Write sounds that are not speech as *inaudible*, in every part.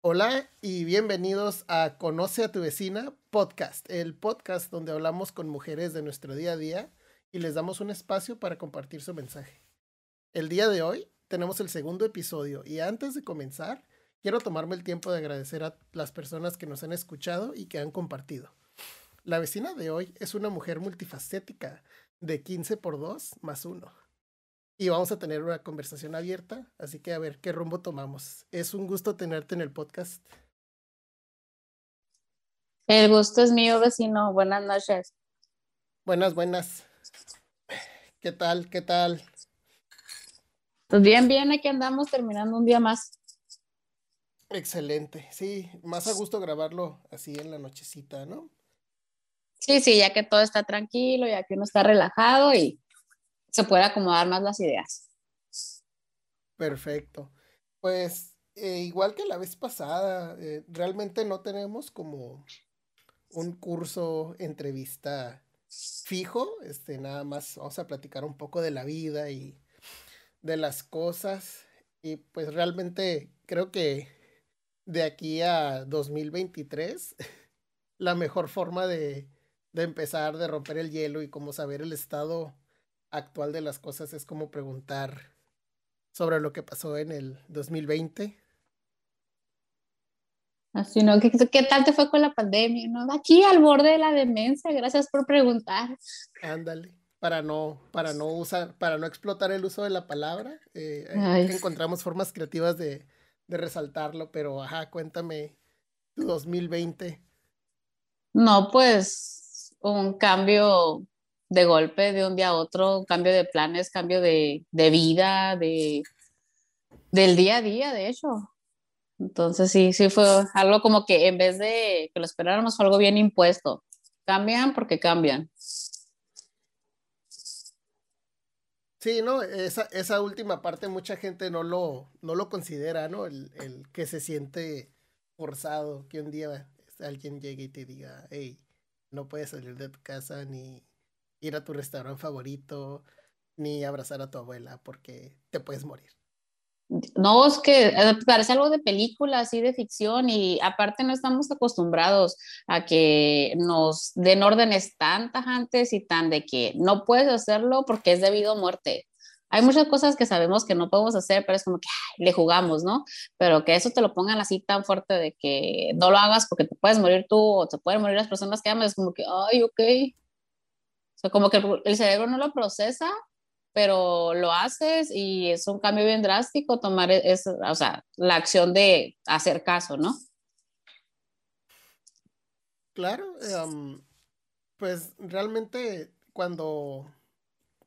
Hola y bienvenidos a Conoce a tu vecina podcast, el podcast donde hablamos con mujeres de nuestro día a día y les damos un espacio para compartir su mensaje. El día de hoy tenemos el segundo episodio y antes de comenzar quiero tomarme el tiempo de agradecer a las personas que nos han escuchado y que han compartido. La vecina de hoy es una mujer multifacética de 15 por 2 más 1 y vamos a tener una conversación abierta, así que a ver qué rumbo tomamos. Es un gusto tenerte en el podcast. El gusto es mío, vecino. Buenas noches. Buenas, buenas. ¿Qué tal? ¿Qué tal? Pues bien, bien, aquí andamos terminando un día más. Excelente, sí, más a gusto grabarlo así en la nochecita, ¿no? Sí, sí, ya que todo está tranquilo, ya que uno está relajado y se puede acomodar más las ideas. Perfecto. Pues eh, igual que la vez pasada, eh, realmente no tenemos como un curso entrevista fijo, este, nada más vamos a platicar un poco de la vida y de las cosas y pues realmente creo que de aquí a 2023 *laughs* la mejor forma de, de empezar, de romper el hielo y como saber el estado actual de las cosas es como preguntar sobre lo que pasó en el 2020. Así, ¿no? ¿Qué, ¿Qué, tal te fue con la pandemia? ¿no? Aquí al borde de la demencia, gracias por preguntar. Ándale, para no, para no usar, para no explotar el uso de la palabra, eh, encontramos formas creativas de, de resaltarlo, pero ajá, cuéntame tu 2020. No, pues un cambio de golpe de un día a otro, cambio de planes, cambio de, de vida, de, del día a día, de hecho. Entonces sí, sí fue algo como que en vez de que lo esperáramos fue algo bien impuesto. Cambian porque cambian. Sí, no, esa, esa última parte mucha gente no lo, no lo considera, ¿no? El, el que se siente forzado, que un día alguien llegue y te diga, hey, no puedes salir de tu casa ni ir a tu restaurante favorito, ni abrazar a tu abuela porque te puedes morir. No, es que eh, parece algo de película, así de ficción, y aparte no estamos acostumbrados a que nos den órdenes tan tajantes y tan de que no puedes hacerlo porque es debido a muerte. Hay muchas cosas que sabemos que no podemos hacer, pero es como que le jugamos, ¿no? Pero que eso te lo pongan así tan fuerte de que no lo hagas porque te puedes morir tú o te pueden morir las personas que amas, es como que, ay, ok, como que el, cerebro no lo procesa, pero lo haces y es un cambio bien drástico tomar e, esa, o sea, la acción de hacer caso, ¿no? Claro, em, pues realmente cuando,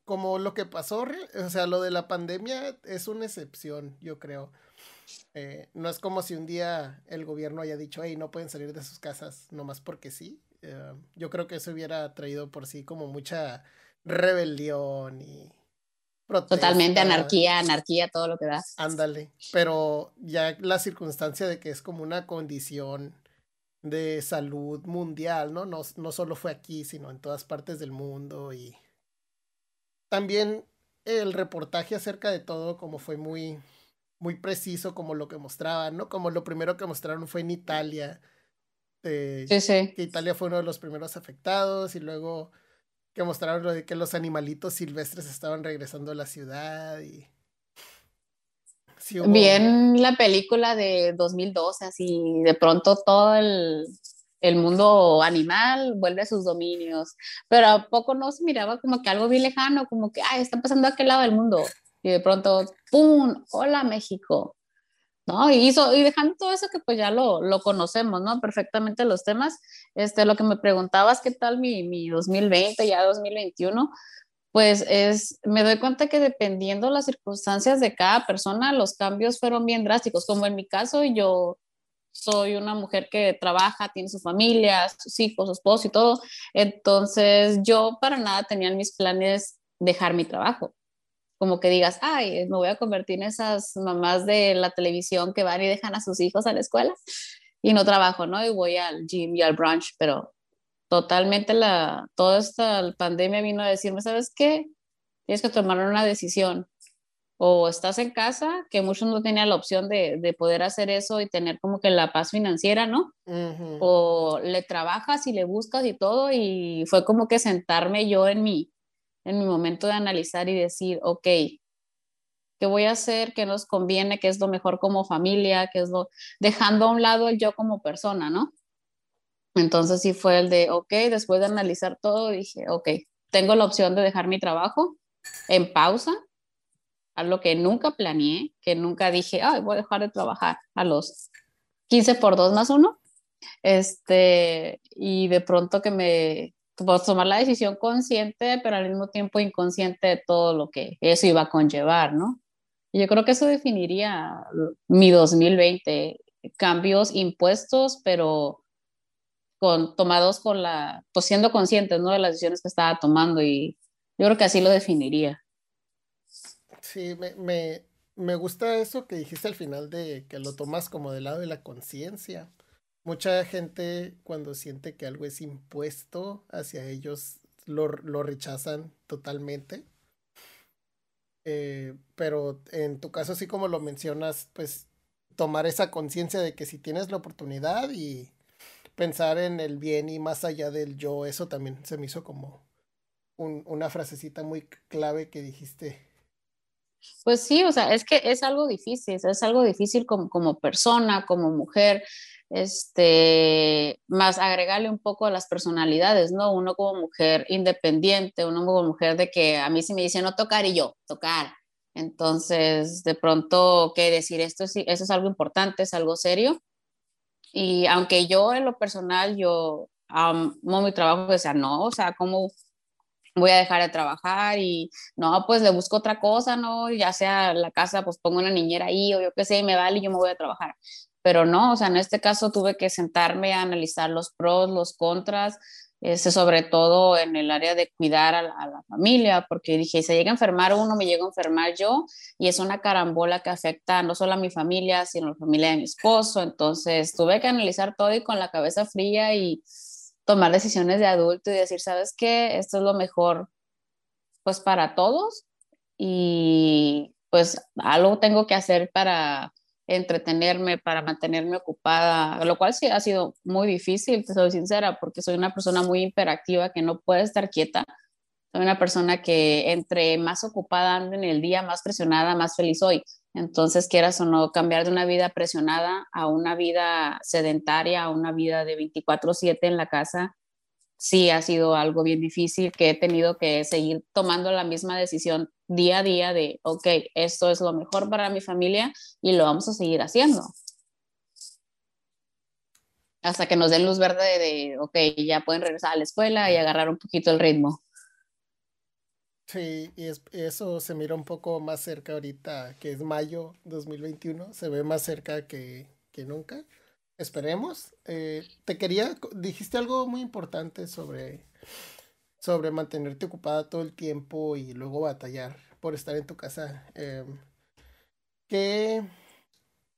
como lo que pasó, o sea, lo de la pandemia es una excepción, yo creo. Eh, no es como si un día el gobierno haya dicho, hey, no pueden salir de sus casas nomás porque sí. Eh, yo creo que eso hubiera traído por sí como mucha rebelión y protesta. Totalmente anarquía, anarquía, todo lo que da. Ándale, pero ya la circunstancia de que es como una condición de salud mundial, ¿no? No, no solo fue aquí, sino en todas partes del mundo y también el reportaje acerca de todo como fue muy muy preciso como lo que mostraban, ¿no? Como lo primero que mostraron fue en Italia, eh, sí, sí. que Italia fue uno de los primeros afectados y luego que mostraron lo de que los animalitos silvestres estaban regresando a la ciudad y... Bien la película de 2012, así de pronto todo el, el mundo animal vuelve a sus dominios, pero a poco no se miraba como que algo bien lejano, como que, ay, está pasando a aquel lado del mundo. Y de pronto, ¡pum! Hola México. ¿No? Y, hizo, y dejando todo eso que pues ya lo, lo, conocemos, ¿no? Perfectamente los temas. Este, lo que me preguntabas, ¿qué tal mi, mi 2020, ya 2021? Pues es, me doy cuenta que dependiendo las circunstancias de cada persona, los cambios fueron bien drásticos, como en mi caso, yo soy una mujer que trabaja, tiene su familia, sus hijos, su esposo y todo, entonces yo para nada tenía en mis planes dejar mi trabajo como que digas, ay, me voy a convertir en esas mamás de la televisión que van y dejan a sus hijos a la escuela y no trabajo, ¿no? Y voy al gym y al brunch, pero totalmente la, toda esta pandemia vino a decirme, ¿sabes qué? Tienes que tomar una decisión. o estás en casa, que muchos no tenían la opción de, de, poder hacer eso y tener como que la paz financiera, ¿no? O le trabajas y le buscas y todo, y fue como que sentarme yo en mi, en mi momento de analizar y decir, ok, ¿qué voy a hacer? ¿Qué nos conviene? ¿Qué es lo mejor como familia? ¿Qué es lo... dejando a un lado el yo como persona, ¿no? Entonces sí fue el de, ok, después de analizar todo, dije, ok, tengo la opción de dejar mi trabajo en pausa algo que nunca planeé, que nunca dije, ay, voy a dejar de trabajar a los 15 por 2 más 1. Este, y de pronto que me, tomar la decisión consciente, pero al mismo tiempo inconsciente de todo lo que eso iba a conllevar, ¿no? Y yo creo que eso definiría mi 2020, cambios impuestos, pero con, tomados con la, pues siendo conscientes, ¿no? De las decisiones que estaba tomando y yo creo que así lo definiría. Sí, me, me, gusta eso que dijiste al final de que lo tomas como del lado de la conciencia. Mucha gente cuando siente que algo es impuesto hacia ellos lo, rechazan totalmente. Eh, pero en tu caso, así como lo mencionas, pues tomar esa conciencia de que si tienes la oportunidad y pensar en el bien y más allá del yo, eso también se me hizo como una frasecita muy clave que dijiste pues sí, o sea, es que es algo difícil, es algo difícil como, como persona, como mujer, este, más agregarle un poco a las personalidades, ¿no? Uno como mujer independiente, uno como mujer de que a mí si me dice no tocar y yo, tocar. Entonces, de pronto, ¿qué decir? Esto es, eso es algo importante, es algo serio. Y aunque yo en lo personal, yo amo mi trabajo, o sea, no, o sea, como voy a dejar de trabajar y no, pues le busco otra cosa, ¿no? Ya sea la casa, pues pongo una niñera ahí o yo qué sé, me vale y yo me voy a trabajar. Pero no, o sea, en este caso tuve que sentarme a analizar los pros, los contras, este, sobre todo en el área de cuidar a la, familia, porque dije, si llega a enfermar uno, me llego a enfermar yo, y es una carambola que afecta no solo a mi familia, sino a la familia de mi esposo. Entonces tuve que analizar todo y con la cabeza fría y tomar decisiones de adulto y decir, ¿sabes qué? Esto es lo mejor, pues para todos y pues algo tengo que hacer para entretenerme, para mantenerme ocupada, lo cual sí ha sido muy difícil, te soy sincera, porque soy una persona muy hiperactiva que no puede estar quieta. Soy una persona que entre más ocupada ando en el día, más presionada, más feliz soy. Entonces, quieras o no, cambiar de una vida presionada a una vida sedentaria, a una vida de 24/7 en la casa, sí ha sido algo bien difícil que he tenido que seguir tomando la misma decisión día a día de, ok, esto es lo mejor para mi familia y lo vamos a seguir haciendo. Hasta que nos den luz verde de, ok, ya pueden regresar a la escuela y agarrar un poquito el ritmo. Sí, y eso se mira un poco más cerca ahorita, que es mayo 2021, se ve más cerca que, nunca. Esperemos. Eh, te quería, dijiste algo muy importante sobre, sobre mantenerte ocupada todo el tiempo y luego batallar por estar en tu casa. Eh, ¿qué,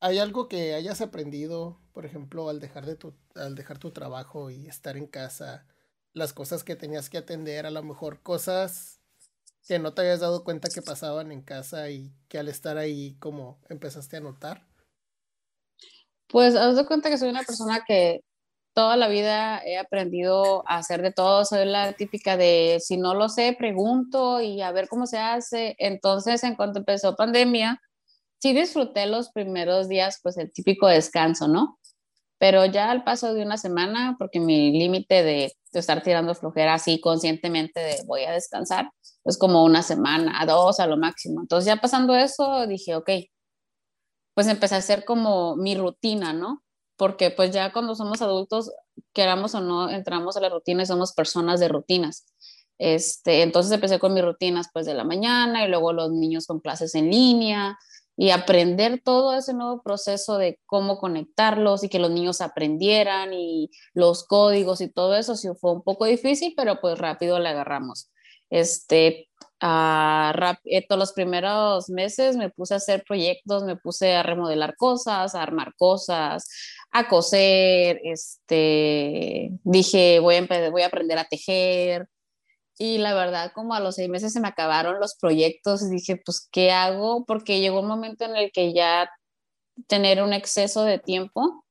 ¿Hay algo que hayas aprendido, por ejemplo, al dejar, de tu, al dejar tu trabajo y estar en casa? Las cosas que tenías que atender, a lo mejor cosas que no te habías dado cuenta que pasaban en casa y que al estar ahí como empezaste a notar? Pues has de cuenta que soy una persona que toda la vida he aprendido a hacer de todo. Soy la típica de si no lo sé, pregunto y a ver cómo se hace. Entonces, en cuanto empezó pandemia, sí disfruté los primeros días, pues el típico descanso, ¿no? Pero ya al paso de una semana, porque mi límite de, estar tirando flojera así conscientemente de voy a descansar, es como una semana, dos a lo máximo. Entonces ya pasando eso, dije, ok, pues empecé a hacer como mi rutina, ¿no? Porque pues ya cuando somos adultos, queramos o no, entramos a la rutina y somos personas de rutinas. Este, entonces empecé con mis rutinas pues de la mañana y luego los niños con clases en línea y aprender todo ese nuevo proceso de cómo conectarlos y que los niños aprendieran y los códigos y todo eso sí fue un poco difícil, pero pues rápido le agarramos. Este, a eh, todos los primeros meses me puse a hacer proyectos, me puse a remodelar cosas, a armar cosas, a coser, este, dije, voy a, voy a aprender a tejer, y la verdad, como a los seis meses se me acabaron los proyectos y dije, pues, ¿qué hago? Porque llegó un momento en el que ya tener un exceso de tiempo,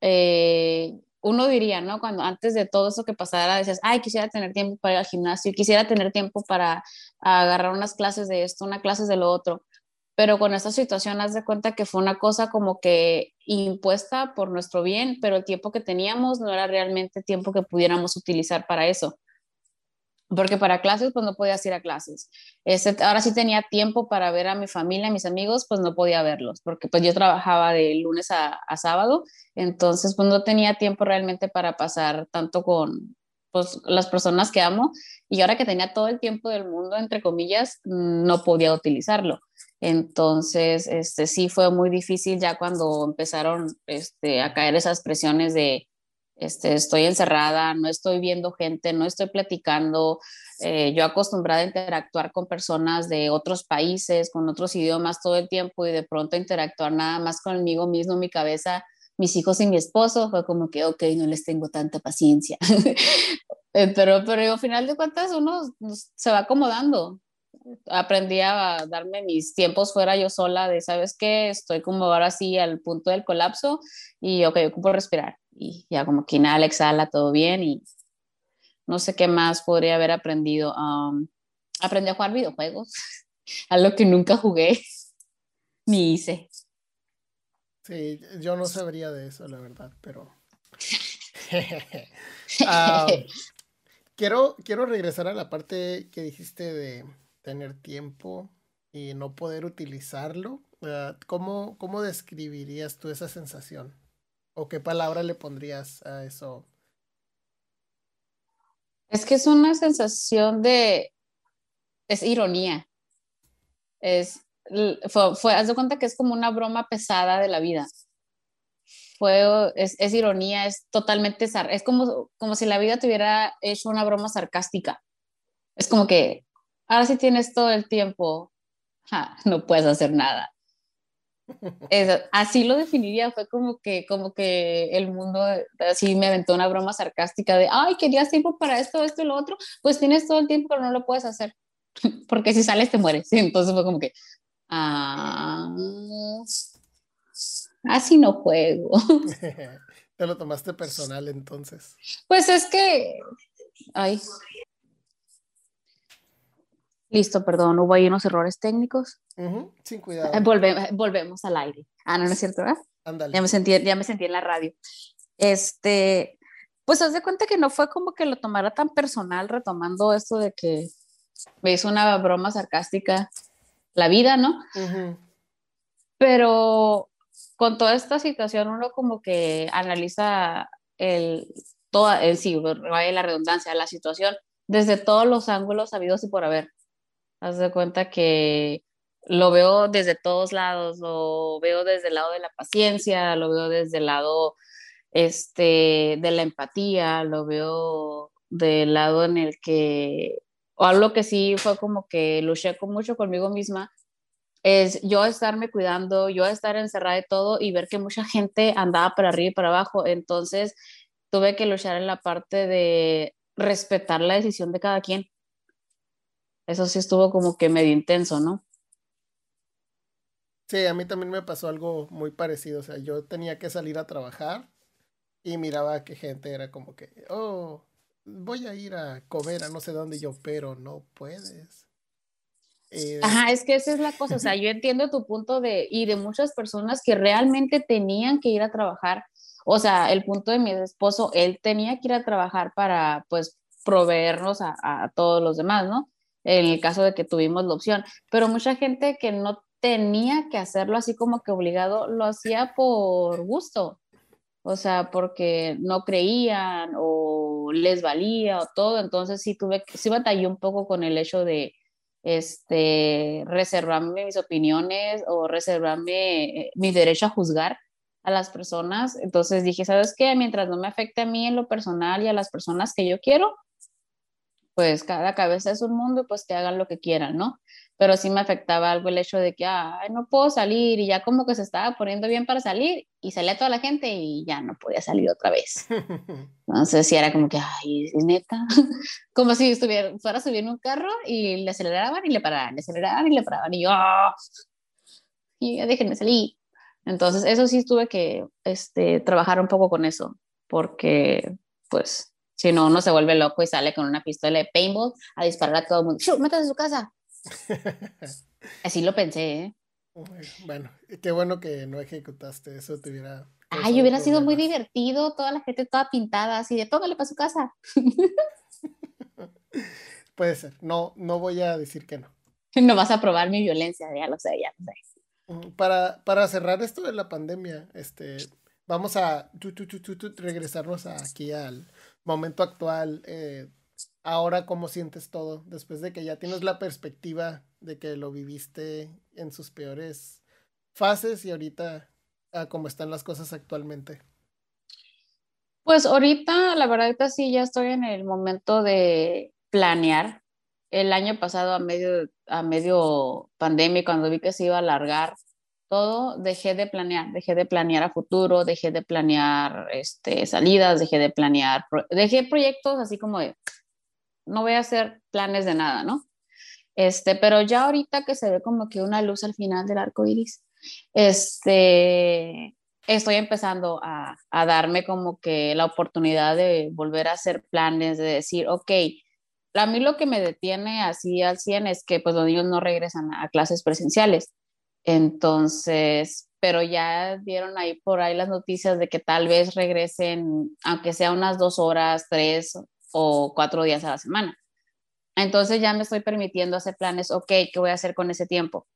eh, uno diría, ¿no? Cuando antes de todo eso que pasara, decías, ay, quisiera tener tiempo para ir al gimnasio, quisiera tener tiempo para agarrar unas clases de esto, unas clases de lo otro. Pero con esta situación, haz de cuenta que fue una cosa como que impuesta por nuestro bien, pero el tiempo que teníamos no era realmente tiempo que pudiéramos utilizar para eso porque para clases pues no podías ir a clases. Este, ahora sí tenía tiempo para ver a mi familia, a mis amigos, pues no podía verlos, porque pues yo trabajaba de lunes a, sábado, entonces pues no tenía tiempo realmente para pasar tanto con pues las personas que amo y ahora que tenía todo el tiempo del mundo, entre comillas, no podía utilizarlo. Entonces, este, sí fue muy difícil ya cuando empezaron este, a caer esas presiones de, este, estoy encerrada, no estoy viendo gente, no estoy platicando. Eh, yo acostumbrada a interactuar con personas de otros países, con otros idiomas todo el tiempo y de pronto interactuar nada más conmigo mismo, mi cabeza, mis hijos y mi esposo, fue como que, ok, no les tengo tanta paciencia. *laughs* Eh, pero, pero al final de cuentas uno se va acomodando. Aprendí a darme mis tiempos fuera yo sola de, ¿sabes qué? Estoy como ahora sí al punto del colapso y, ok, ocupo respirar y ya como que inhala, exhala, todo bien y no sé qué más podría haber aprendido. Um, aprendí a jugar videojuegos, *laughs* algo que nunca jugué *laughs* ni hice. Sí, yo no sabría de eso, la verdad, pero... *laughs* Quiero, quiero regresar a la parte que dijiste de tener tiempo y no poder utilizarlo. Ah, ¿Cómo, ¿Cómo describirías tú esa sensación? ¿O qué palabra le pondrías a eso? Es que es una sensación de, es ironía. Es, fue, haz de cuenta que es como una broma pesada de la vida. Fue, es, es ironía, es totalmente, es como, como si la vida tuviera hecho una broma sarcástica. Es como que, ahora sí tienes todo el tiempo, no puedes hacer nada así lo definiría, fue como que, como que el mundo así me aventó una broma sarcástica de, ay, querías tiempo para esto, esto y lo otro, pues tienes todo el tiempo, pero no lo puedes hacer, *laughs* porque si sales te mueres. *laughs* Entonces fue como que, ah, así no juego. *laughs* Te lo tomaste personal entonces. Pues es que, ay, Listo, perdón, hubo ahí unos errores técnicos. sin cuidado. Eh, volvemos al aire. Ah, no, no es cierto, ¿verdad? Ándale. Ya me, sentí, ya me sentí en la radio. Este, pues haz de cuenta que no fue como que lo tomara tan personal, retomando esto de que me hizo una broma sarcástica la vida, ¿no? Pero con toda esta situación uno como que analiza el, toda, el sí, la redundancia, la situación desde todos los ángulos habidos y por haber. Haz de cuenta que lo veo desde todos lados, lo veo desde el lado de la paciencia, lo veo desde el lado este, de la empatía, lo veo del lado en el que, o algo que sí fue como que luché con mucho conmigo misma, es yo estarme cuidando, yo estar encerrada de todo y ver que mucha gente andaba para arriba y para abajo. Entonces tuve que luchar en la parte de respetar la decisión de cada quien eso sí estuvo como que medio intenso, ¿no? Sí, a mí también me pasó algo muy parecido. O sea, yo tenía que salir a trabajar y miraba que gente era como que, oh, voy a ir a comer a no sé dónde yo, pero no puedes. Eh, Ajá, es que esa es la cosa. O sea, *laughs* yo entiendo tu punto de, y de muchas personas que realmente tenían que ir a trabajar. O sea, el punto de mi esposo, él tenía que ir a trabajar para, pues, proveernos a, a todos los demás, ¿no? En el caso de que tuvimos la opción. Pero mucha gente que no tenía que hacerlo así como que obligado, lo hacía por gusto. O sea, porque no creían o les valía o todo. Entonces sí tuve, sí batallé un poco con el hecho de este, reservarme mis opiniones o reservarme eh, mi derecho a juzgar a las personas. Entonces dije, ¿sabes qué? Mientras no me afecte a mí en lo personal y a las personas que yo quiero, pues cada cabeza es un mundo, pues que hagan lo que quieran, ¿no? Pero sí me afectaba algo el hecho de que, ay, no puedo salir y ya como que se estaba poniendo bien para salir y salía toda la gente y ya no podía salir otra vez. *laughs* Entonces sí era como que, ay, es neta, *laughs* como si estuviera, fuera a subir un carro y le aceleraban y le paraban, le aceleraban y le paraban y yo, ah, y ya déjenme salir. Entonces eso sí tuve que este, trabajar un poco con eso, porque pues si no, uno se vuelve loco y sale con una pistola de paintball a disparar a todo el mundo. ¡Shoo, métase en su casa! *laughs* Así lo pensé, ¿eh? Bueno, qué bueno que no ejecutaste eso, te hubiera... Ay, hubiera sido muy divertido, toda la gente toda pintada, así de tómale para su casa. *laughs* Puede ser, no, no voy a decir que no. *laughs* No vas a probar mi violencia, ya lo sé, ya lo sé. Para, para cerrar esto de la pandemia, este, vamos a regresarnos aquí al, momento actual, eh, ahora cómo sientes todo, después de que ya tienes la perspectiva de que lo viviste en sus peores fases y ahorita a cómo están las cosas actualmente. Pues ahorita, la verdad, ahorita sí ya estoy en el momento de planear. El año pasado, a medio, a medio pandemia, cuando vi que se iba a alargar, todo, dejé de planear, dejé de planear a futuro, dejé de planear este, salidas, dejé de planear, dejé proyectos así como de, no voy a hacer planes de nada, ¿no? Este, pero ya ahorita que se ve como que una luz al final del arco iris, este, estoy empezando a, a darme como que la oportunidad de volver a hacer planes, de decir, ok, a mí lo que me detiene así al 100 es que pues los niños no regresan a clases presenciales entonces, pero ya dieron ahí por ahí las noticias de que tal vez regresen, aunque sea unas dos horas, tres o cuatro días a la semana. Entonces ya me estoy permitiendo hacer planes, ok, ¿qué voy a hacer con ese tiempo?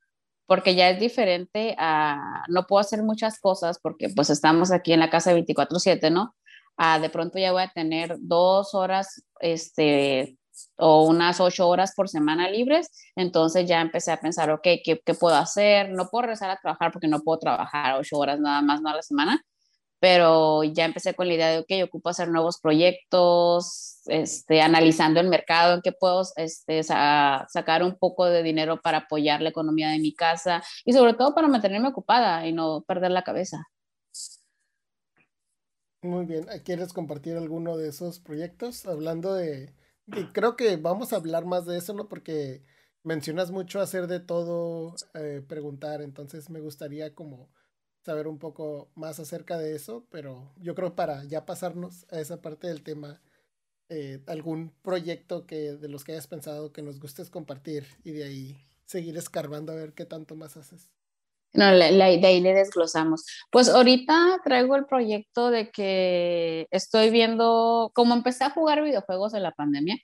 Porque ya es diferente a, no puedo hacer muchas cosas porque pues estamos aquí en la casa 24/7, ¿no? A de pronto ya voy a tener dos horas, este, o unas ocho horas por semana libres, entonces ya empecé a pensar, ok, ¿qué, ¿qué, puedo hacer? No puedo regresar a trabajar porque no puedo trabajar ocho horas nada más, no a la semana, pero ya empecé con la idea de, ok, ocupo hacer nuevos proyectos, este, analizando el mercado, en qué puedo este, sacar un poco de dinero para apoyar la economía de mi casa y sobre todo para mantenerme ocupada y no perder la cabeza. Muy bien, ¿quieres compartir alguno de esos proyectos? Hablando de, y creo que vamos a hablar más de eso, ¿no? Porque mencionas mucho hacer de todo, eh, preguntar, entonces me gustaría como saber un poco más acerca de eso, pero yo creo para ya pasarnos a esa parte del tema, eh, algún proyecto que de los que hayas pensado que nos gustes compartir y de ahí seguir escarbando a ver qué tanto más haces. No, la, de ahí le desglosamos. Pues ahorita traigo el proyecto de que estoy viendo, como empecé a jugar videojuegos en la pandemia,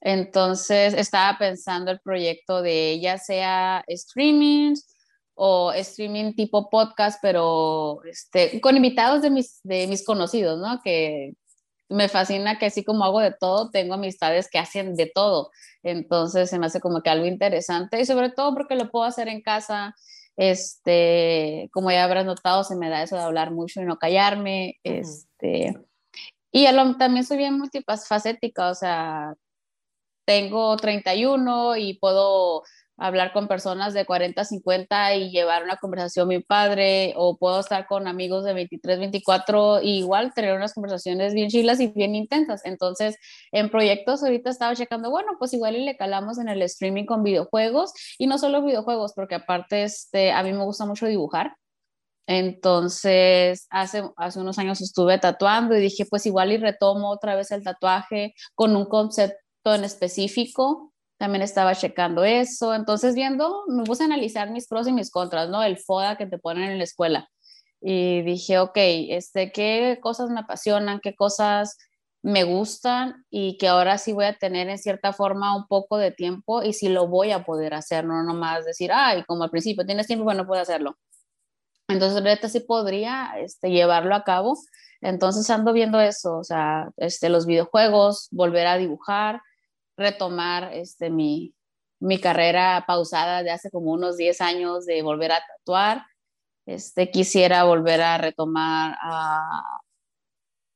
entonces estaba pensando el proyecto de ya sea streaming o streaming tipo podcast, pero este, con invitados de mis, de mis conocidos, ¿no? Que me fascina que así como hago de todo, tengo amistades que hacen de todo. Entonces se me hace como que algo interesante y sobre todo porque lo puedo hacer en casa este, como ya habrás notado, se me da eso de hablar mucho y no callarme. Este, y también soy bien multifacética, o sea, tengo 31 y puedo hablar con personas de 40, 50 y llevar una conversación mi padre, o puedo estar con amigos de 23, 24 y igual tener unas conversaciones bien chilas y bien intensas. Entonces, en proyectos ahorita estaba checando, bueno, pues igual y le calamos en el streaming con videojuegos y no solo videojuegos, porque aparte este, a mí me gusta mucho dibujar. Entonces, hace, hace unos años estuve tatuando y dije, pues igual y retomo otra vez el tatuaje con un concepto en específico también estaba checando eso, entonces viendo, me puse a analizar mis pros y mis contras, ¿no? El FODA que te ponen en la escuela. Y dije, ok, este, ¿qué cosas me apasionan? ¿Qué cosas me gustan? Y que ahora sí voy a tener en cierta forma un poco de tiempo y sí lo voy a poder hacer, no nomás decir, ay, como al principio tienes tiempo, bueno, puedo hacerlo. Entonces, ahorita sí podría este, llevarlo a cabo. Entonces ando viendo eso, o sea, este, los videojuegos, volver a dibujar, retomar este, mi, mi carrera pausada de hace como unos 10 años de volver a tatuar. Este, quisiera volver a retomar a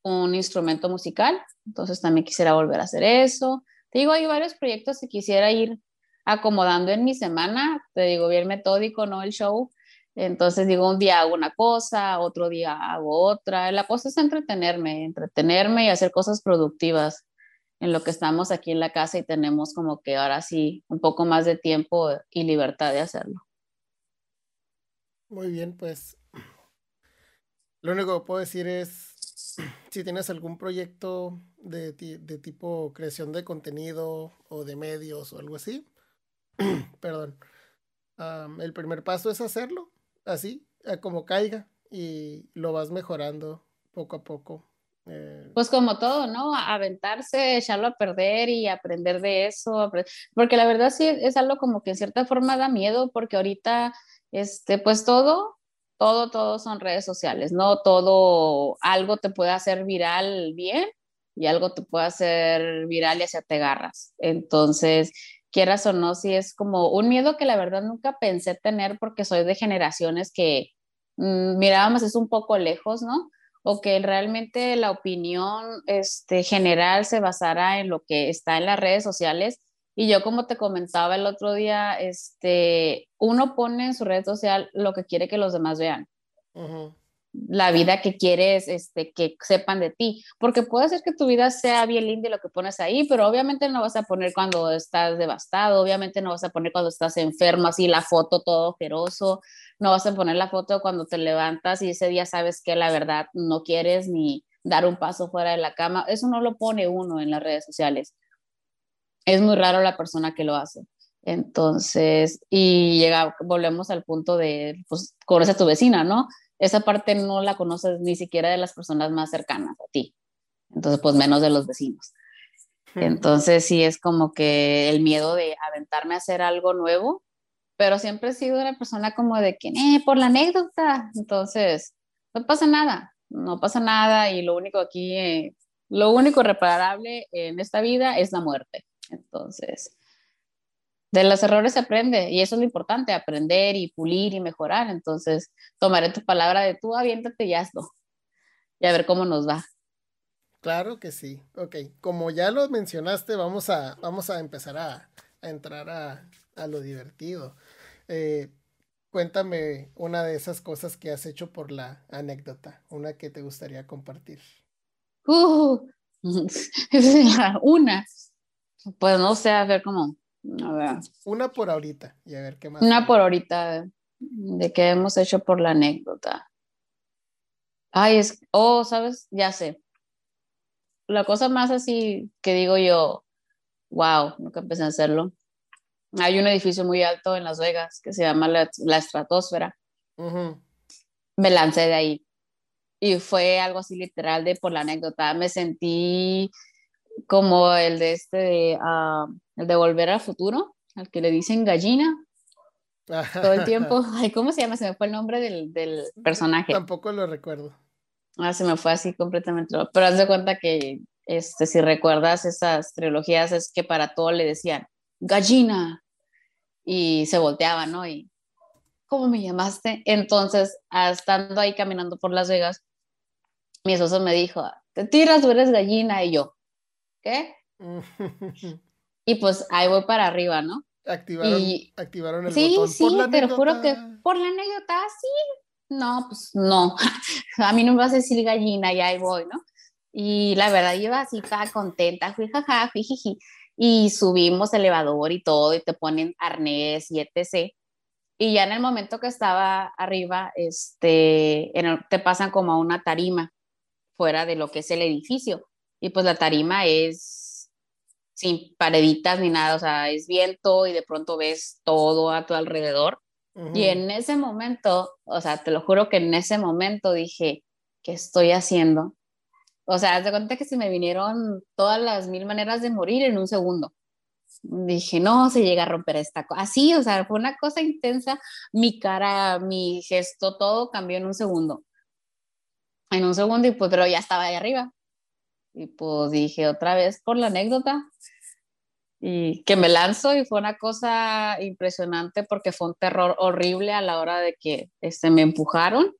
un instrumento musical, entonces también quisiera volver a hacer eso. digo, hay varios proyectos que quisiera ir acomodando en mi semana, te digo, bien metódico, ¿no? El show. Entonces digo, un día hago una cosa, otro día hago otra. La cosa es entretenerme, entretenerme y hacer cosas productivas en lo que estamos aquí en la casa y tenemos como que ahora sí un poco más de tiempo y libertad de hacerlo. Muy bien, pues lo único que puedo decir es *clears throat* si tienes algún proyecto de, de tipo creación de contenido o de medios o algo así, *clears throat* perdón, el primer paso es hacerlo así, como caiga y lo vas mejorando poco a poco. Eh. Pues como todo, ¿no? Aventarse, echarlo a perder y aprender de eso, porque la verdad sí es algo como que en cierta forma da miedo, porque ahorita, este, pues todo, todo, todo son redes sociales, ¿no? Todo, algo te puede hacer viral bien y algo te puede hacer viral y hacia te agarras. Entonces, quieras o no, sí es como un miedo que la verdad nunca pensé tener porque soy de generaciones que mm, mirábamos es un poco lejos, ¿no? O que realmente la opinión este, general se basara en lo que está en las redes sociales. Y yo, como te comentaba el otro día, este, uno pone en su red social lo que quiere que los demás vean la vida que quieres este, que sepan de ti, porque puede ser que tu vida sea bien linda lo que pones ahí, pero obviamente no vas a poner cuando estás devastado, obviamente no vas a poner cuando estás enfermo, así la foto todo ojeroso, no vas a poner la foto cuando te levantas y ese día sabes que la verdad no quieres ni dar un paso fuera de la cama, eso no lo pone uno en las redes sociales. Es muy raro la persona que lo hace. Entonces, y llega, volvemos al punto de, pues, conoce a tu vecina, ¿no? Esa parte no la conoces ni siquiera de las personas más cercanas a ti. Entonces, pues menos de los vecinos. Entonces, sí es como que el miedo de aventarme a hacer algo nuevo, pero siempre he sido una persona como de que, eh, por la anécdota. Entonces, no pasa nada, no pasa nada y lo único aquí, eh, lo único reparable en esta vida es la muerte. Entonces, de los errores se aprende y eso es lo importante, aprender y pulir y mejorar. Entonces, tomaré tu palabra de tú, aviéntate y hazlo. Y a ver cómo nos va. Claro que sí. Ok, como ya lo mencionaste, vamos a, vamos a empezar a, entrar a, lo divertido. Eh, cuéntame una de esas cosas que has hecho por la anécdota, una que te gustaría compartir. Uh, *laughs* una, pues no sé, a ver cómo una por ahorita y a ver qué más. Una por ahorita de qué hemos hecho por la anécdota. Ay, es, oh, ¿sabes? Ya sé. La cosa más así que digo yo, wow, nunca empecé a hacerlo. Hay un edificio muy alto en Las Vegas que se llama la, estratosfera. Me lancé de ahí. Y fue algo así literal de por la anécdota. Me sentí como el de este, ah, el de Volver al Futuro, al que le dicen gallina. Todo el tiempo. *laughs* Ay, ¿cómo se llama? Se me fue el nombre del, del personaje. Tampoco lo recuerdo. Ah, se me fue así completamente. Pero haz de cuenta que, este, si recuerdas esas trilogías, es que para todo le decían gallina. Y se volteaba, ¿no? Y, ¿cómo me llamaste? Entonces, estando ahí caminando por Las Vegas, mi esposo me dijo, te tiras, tú eres gallina. Y yo, ¿qué? *laughs* y pues ahí voy para arriba, ¿no? Activaron, activaron el sí, botón. Sí, sí, te lo juro que por la anécdota, sí. No, pues no. *laughs* A mí no me vas a decir gallina y ahí voy, ¿no? Y la verdad, yo iba así, estaba contenta, fui jaja, jiji. Y subimos elevador y todo, y te ponen arnés y etc. Y ya en el momento que estaba arriba, este, te pasan como a una tarima fuera de lo que es el edificio. Y pues la tarima es sin pareditas ni nada, o sea, es viento y de pronto ves todo a tu alrededor. Y en ese momento, o sea, te lo juro que en ese momento dije, ¿qué estoy haciendo? O sea, te cuenta que se me vinieron todas las mil maneras de morir en un segundo. Dije, no, se llega a romper esta cosa. Así, o sea, fue una cosa intensa. Mi cara, mi gesto, todo cambió en un segundo. En un segundo, y pues, pero ya estaba ahí arriba. Y pues dije otra vez por la anécdota y que me lanzo y fue una cosa impresionante porque fue un terror horrible a la hora de que este, me empujaron,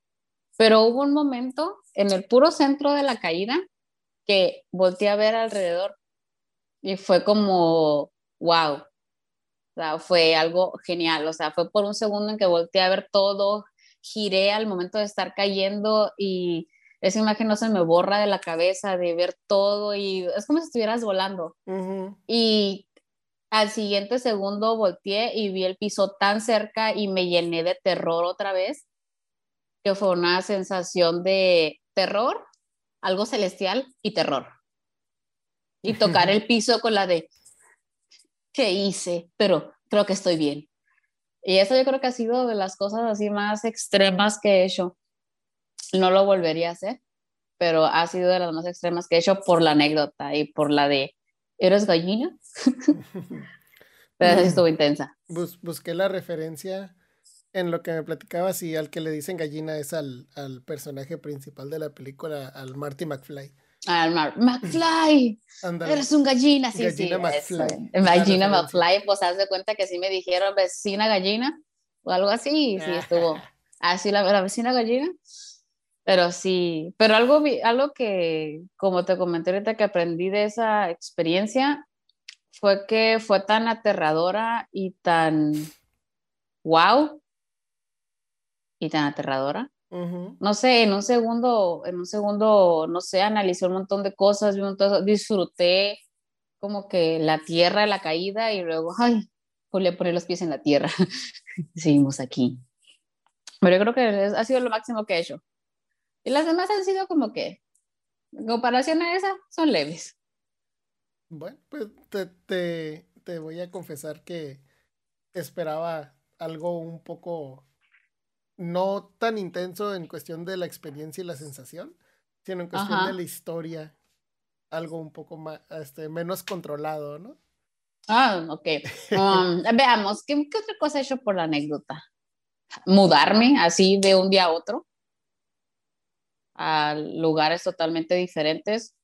pero hubo un momento en el puro centro de la caída que volteé a ver alrededor Y fue como, wow. O sea, fue algo genial. O sea, fue por un segundo en que volteé a ver todo, giré al momento de estar cayendo y esa imagen no se me borra de la cabeza de ver todo y es como si estuvieras volando. Y al siguiente segundo volteé y vi el piso tan cerca y me llené de terror otra vez, que fue una sensación de terror, algo celestial y terror. Y tocar el *laughs* piso con la de, ¿qué hice? Pero creo que estoy bien. Y eso yo creo que ha sido de las cosas así más extremas que he hecho. No lo volvería a hacer, pero ha sido de las más extremas que he hecho por la anécdota y por la de, ¿eres gallina? *laughs* pero eso estuvo intensa. busqué la referencia en lo que me platicabas y al que le dicen gallina es al, personaje principal de la película, al Marty McFly. Al Mar McFly, *clears throat* eres un gallina, sí, gallina McFly. Gallina McFly, pues haz de cuenta que sí me dijeron vecina gallina o algo así, sí estuvo así la, la vecina gallina. Pero sí, pero algo, algo que, como te comenté ahorita, que aprendí de esa experiencia fue que fue tan aterradora y tan wow y tan aterradora. No sé, en un segundo, en un segundo, no sé, analicé un montón de cosas, disfruté como que la tierra, la caída y luego, ay, volví a poner los pies en la tierra. *laughs* Seguimos aquí. Pero yo creo que ha sido lo máximo que he hecho. Y las demás han sido como que, en comparación a esa, son leves. Bueno, pues te, te, voy a confesar que esperaba algo un poco no tan intenso en cuestión de la experiencia y la sensación, sino en cuestión de la historia, algo un poco más, este, menos controlado, ¿no? Ah, ok. Um, *laughs* veamos, ¿qué, ¿qué, otra cosa he hecho por la anécdota? Mudarme así de un día a otro a lugares totalmente diferentes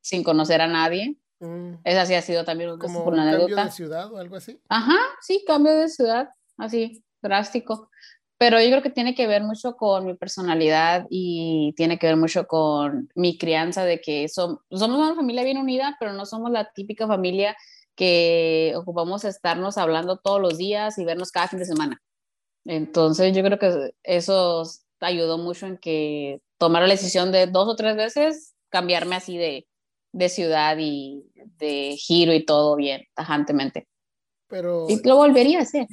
sin conocer a nadie. Mm. Esa sí ha sido también un ¿Como un cambio de ciudad o algo así? Ajá, sí, cambio de ciudad, así, drástico. Pero yo creo que tiene que ver mucho con mi personalidad y tiene que ver mucho con mi crianza de que somos una familia bien unida, pero no somos la típica familia que ocupamos estarnos hablando todos los días y vernos cada fin de semana. Entonces yo creo que eso ayudó mucho en que tomara la decisión de dos o tres veces cambiarme así de, de ciudad y de giro y todo bien, tajantemente. Pero... Y lo volvería a hacer.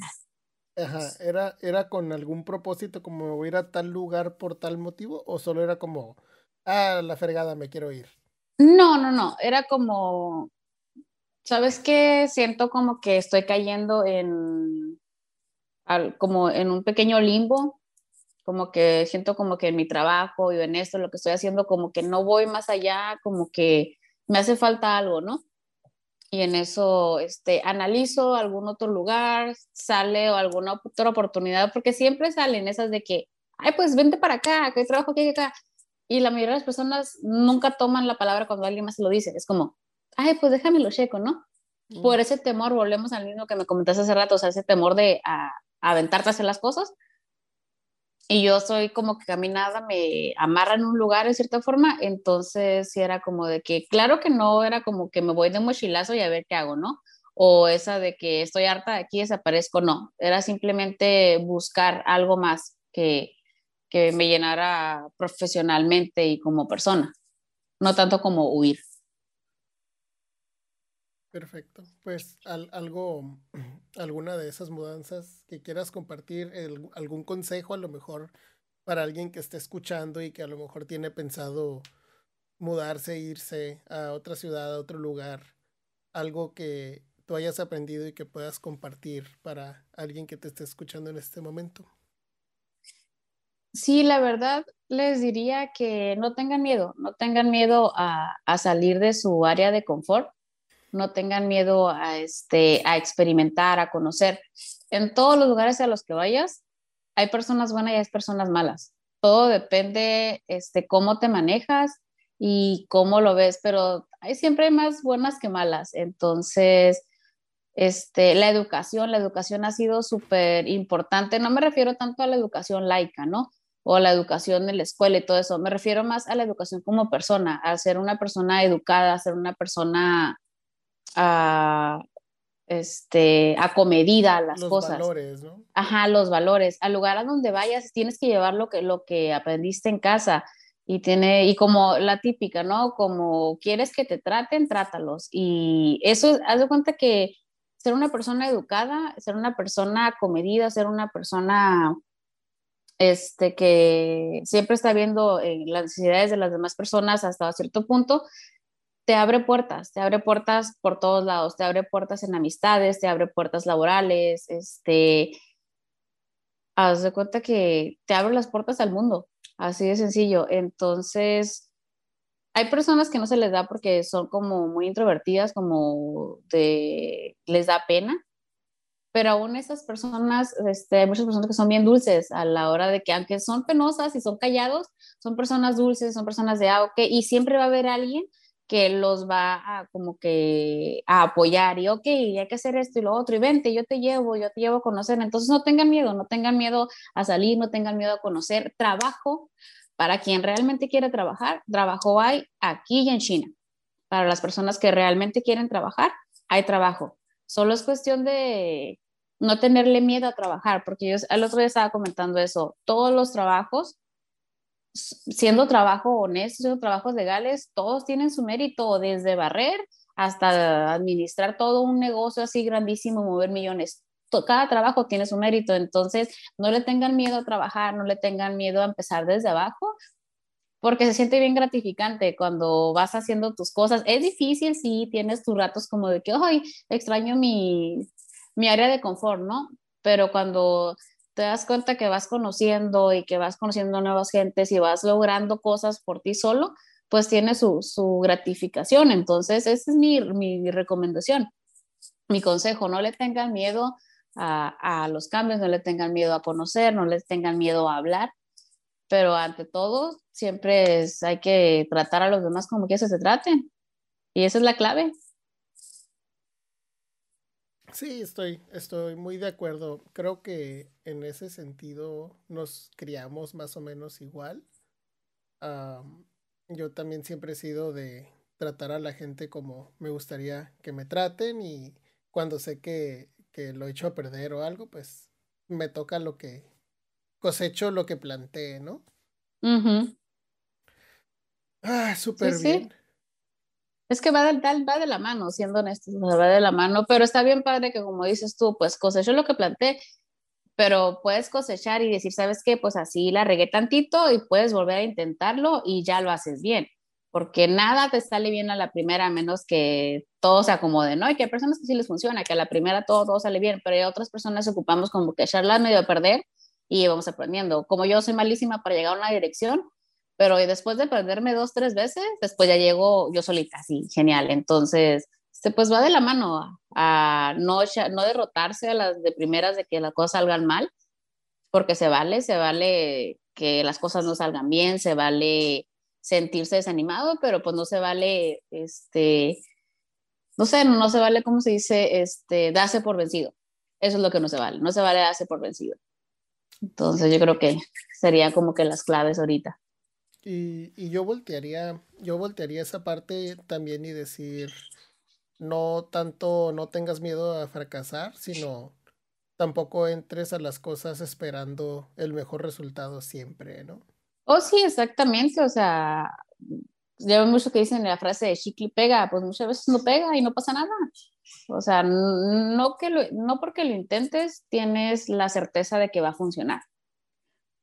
Ajá, ¿era, ¿era con algún propósito como voy a ir a tal lugar por tal motivo o solo era como, ah, la fregada, me quiero ir? No, no, no, era como, ¿sabes qué? Siento como que estoy cayendo en, como en un pequeño limbo como que siento como que en mi trabajo y en esto, lo que estoy haciendo, como que no voy más allá, como que me hace falta algo, ¿no? Y en eso este, analizo algún otro lugar, sale o alguna otra oportunidad, porque siempre salen esas de que, ay, pues vente para acá, que hay trabajo aquí acá. Y la mayoría de las personas nunca toman la palabra cuando alguien más se lo dice. Es como, ay, pues déjame lo checo, ¿no? Por ese temor, volvemos al mismo que me comentaste hace rato, o sea, ese temor de a, aventarte a hacer las cosas y yo soy como que caminada me amarra en un lugar de cierta forma, entonces sí era como de que, claro que no era como que me voy de mochilazo y a ver qué hago, ¿no? O esa de que estoy harta de aquí, desaparezco, no, era simplemente buscar algo más que, que me llenara profesionalmente y como persona, no tanto como huir. Perfecto. Pues algo, *clears throat* alguna de esas mudanzas que quieras compartir, algún consejo a lo mejor para alguien que esté escuchando y que a lo mejor tiene pensado mudarse, irse a otra ciudad, a otro lugar, algo que tú hayas aprendido y que puedas compartir para alguien que te esté escuchando en este momento. Sí, la verdad les diría que no tengan miedo, no tengan miedo a, a salir de su área de confort no tengan miedo a, este, a experimentar, a conocer. En todos los lugares a los que vayas, hay personas buenas y hay personas malas. Todo depende este, cómo te manejas y cómo lo ves, pero hay siempre más buenas que malas. Entonces, este, la educación, la educación ha sido súper importante. No me refiero tanto a la educación laica, ¿no? O a la educación en la escuela y todo eso. Me refiero más a la educación como persona, a ser una persona educada, a ser una persona a, este, acomedida a las cosas. Los valores, ¿no? Ajá, los valores. Al lugar a donde vayas tienes que llevar lo que, lo que aprendiste en casa y tiene, y como la típica, ¿no? Como quieres que te traten, trátalos. Y eso, haz de cuenta que ser una persona educada, ser una persona acomedida, ser una persona este, que siempre está viendo eh, las necesidades de las demás personas hasta cierto punto, te abre puertas, te abre puertas por todos lados, te abre puertas en amistades, te abre puertas laborales, este, haz de cuenta que te abre las puertas al mundo, así de sencillo. Entonces, hay personas que no se les da porque son como muy introvertidas, como de, les da pena, pero aún esas personas, este, hay muchas personas que son bien dulces a la hora de que, aunque son penosas y son callados, son personas dulces, son personas de, ah, ok, y siempre va a haber alguien que los va a como que a apoyar y ok, hay que hacer esto y lo otro y vente, yo te llevo, yo te llevo a conocer. Entonces no tengan miedo, no tengan miedo a salir, no tengan miedo a conocer. Trabajo para quien realmente quiere trabajar, trabajo hay aquí y en China. Para las personas que realmente quieren trabajar, hay trabajo. Solo es cuestión de no tenerle miedo a trabajar, porque yo el otro día estaba comentando eso, todos los trabajos siendo trabajo honesto, siendo trabajos legales, todos tienen su mérito, desde barrer hasta administrar todo un negocio así grandísimo, mover millones. Cada trabajo tiene su mérito, entonces no le tengan miedo a trabajar, no le tengan miedo a empezar desde abajo, porque se siente bien gratificante cuando vas haciendo tus cosas. Es difícil, sí, tienes tus ratos como de que, ay, extraño mi, mi área de confort, ¿no? Pero cuando te das cuenta que vas conociendo y que vas conociendo nuevas gentes y vas logrando cosas por ti solo, pues tiene su, su gratificación. Entonces, esa es mi, mi, recomendación, mi consejo, no le tengan miedo a, a, los cambios, no le tengan miedo a conocer, no les tengan miedo a hablar, pero ante todo, siempre es, hay que tratar a los demás como que se traten. Y esa es la clave. Sí, estoy, estoy muy de acuerdo. Creo que en ese sentido nos criamos más o menos igual. yo también siempre he sido de tratar a la gente como me gustaría que me traten y cuando sé que, que lo he hecho a perder o algo, pues me toca lo que cosecho lo que planteé, ¿no? Ah, súper bien. Es que va de, va de la mano, siendo honestos, va de la mano, pero está bien padre que como dices tú, pues cosechó lo que planté, pero puedes cosechar y decir, ¿sabes qué? Pues así la regué tantito y puedes volver a intentarlo y ya lo haces bien, porque nada te sale bien a la primera, a menos que todo se acomode, ¿no? Y que hay personas que sí les funciona, que a la primera todo, todo sale bien, pero hay otras personas que ocupamos como que echarla medio a perder y vamos aprendiendo. Como yo soy malísima para llegar a una dirección, pero después de perderme dos, tres veces, después ya llego yo solita, así, genial. Entonces, este, pues va de la mano a, no, no derrotarse a las de primeras de que las cosas salgan mal, porque se vale, se vale que las cosas no salgan bien, se vale sentirse desanimado, pero pues no se vale, este, no sé, no se vale, ¿cómo se dice? Este, darse por vencido. Eso es lo que no se vale, no se vale darse por vencido. Entonces yo creo que sería como que las claves ahorita. Y, y yo voltearía, yo voltearía esa parte también y decir, no tanto no tengas miedo a fracasar, sino tampoco entres a las cosas esperando el mejor resultado siempre, ¿no? Oh, sí, exactamente, o sea, ya mucho que dicen la frase de chicle pega, pues muchas veces no pega y no pasa nada. O sea, no, que lo, no porque lo intentes tienes la certeza de que va a funcionar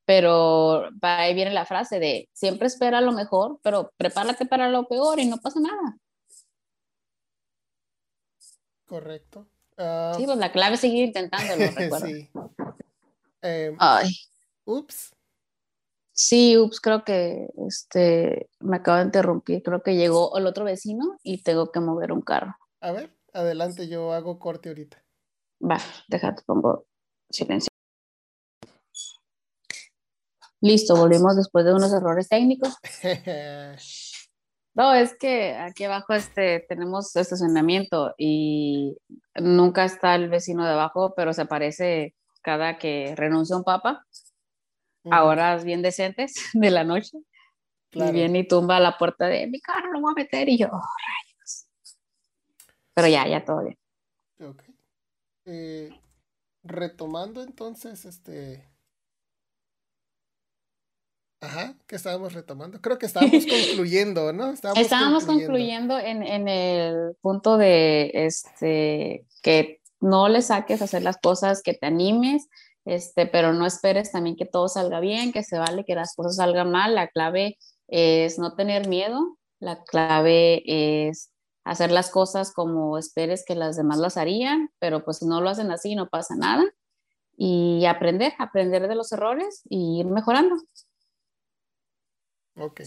pero ahí viene la frase de siempre espera lo mejor, pero prepárate para lo peor y no pasa nada. Correcto. sí, pues la clave es seguir intentándolo, *laughs* recuerda. sí. Em, Ay. Ups. Sí, ups, creo que este me acabo de interrumpir. Creo que llegó el otro vecino y tengo que mover un carro. A ver, adelante, yo hago corte ahorita. Va, déjate, pongo silencio. Listo, volvimos después de unos errores técnicos. *laughs* No, es que aquí abajo este, tenemos estacionamiento y nunca está el vecino de abajo, pero se aparece cada que renuncia un papa a horas bien decentes *laughs* de la noche. Y viene y tumba la puerta de mi carro, lo voy a meter y yo, oh, rayos. pero ya, ya todo bien. Ok. Eh, retomando entonces, este... Ajá, ¿qué estábamos retomando? Creo que *laughs* estábamos concluyendo, ¿no? Estábamos, concluyendo, en, en, el punto de este que no le saques a hacer las cosas, que te animes, este, pero no esperes también que todo salga bien, que se vale que las cosas salgan mal. La clave es no tener miedo, la clave es hacer las cosas como esperes que las demás las harían, pero pues si no lo hacen así no pasa nada. Y aprender, aprender de los errores y ir mejorando. Ok.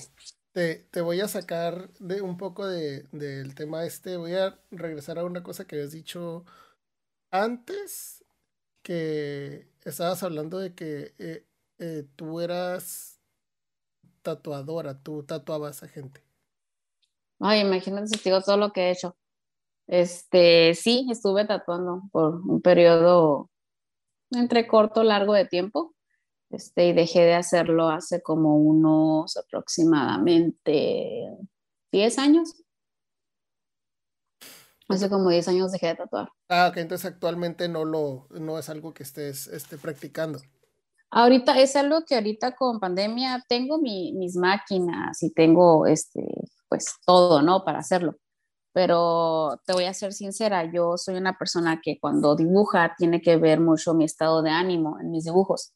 Te, te voy a sacar de un poco de, del tema este. Voy a regresar a una cosa que habías dicho antes, que estabas hablando de que eh, eh, tú eras tatuadora, tú tatuabas a gente. Ay, imagínate si digo todo lo que he hecho. Este, sí, estuve tatuando por un periodo entre corto, largo de tiempo. Este, y dejé de hacerlo hace como unos aproximadamente 10 años. Hace como 10 años dejé de tatuar. Ah, ok, entonces actualmente no lo, no es algo que estés este, practicando. Ahorita es algo que ahorita con pandemia tengo mis máquinas y tengo este, pues todo, ¿no? Para hacerlo. Pero te voy a ser sincera, yo soy una persona que cuando dibuja tiene que ver mucho mi estado de ánimo en mis dibujos.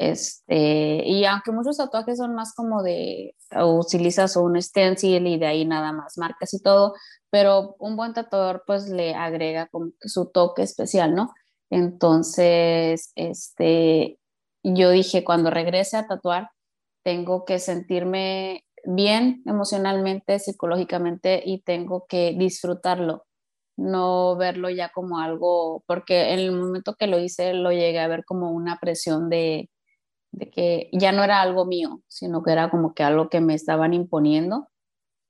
Este, y aunque muchos tatuajes son más como de utilizas un stencil y de ahí nada más marcas y todo, pero un buen tatuador pues le agrega como su toque especial, ¿no? Entonces, este, yo dije, cuando regrese a tatuar, tengo que sentirme bien emocionalmente, psicológicamente y tengo que disfrutarlo, no verlo ya como algo, porque en el momento que lo hice lo llegué a ver como una presión de, de que ya no era algo mío, sino que era como que algo que me estaban imponiendo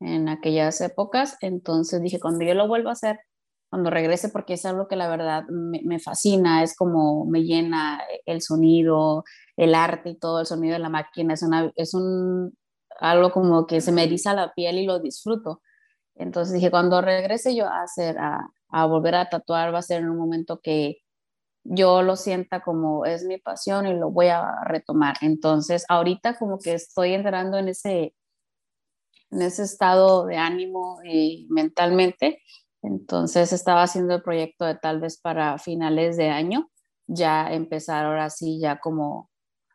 en aquellas épocas. Entonces dije, cuando yo lo vuelva a hacer, cuando regrese, porque es algo que la verdad me, fascina, es como me llena el sonido, el arte y todo, el sonido de la máquina, es, una, es un, algo como que se me eriza la piel y lo disfruto. Entonces dije, cuando regrese yo a hacer, a, a volver a tatuar, va a ser en un momento que yo lo sienta como es mi pasión y lo voy a retomar. Entonces, ahorita como que estoy entrando en ese, en ese estado de ánimo y mentalmente. Entonces, estaba haciendo el proyecto de tal vez para finales de año, ya empezar ahora sí, ya como,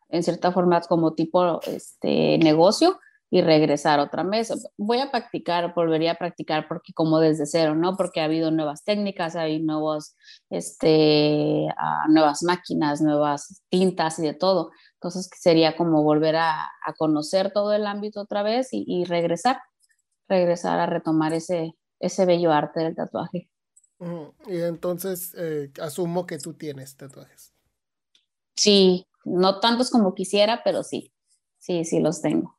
en cierta forma, como tipo este, negocio, y regresar otra vez. Voy a practicar, volvería a practicar porque como desde cero, ¿no? Porque ha habido nuevas técnicas, hay nuevos, este, uh, nuevas máquinas, nuevas tintas y de todo. Entonces sería como volver a, a conocer todo el ámbito otra vez y, y, regresar, regresar a retomar ese, ese bello arte del tatuaje. Y entonces eh, asumo que tú tienes tatuajes. Sí, no tantos como quisiera, pero sí, sí, sí los tengo.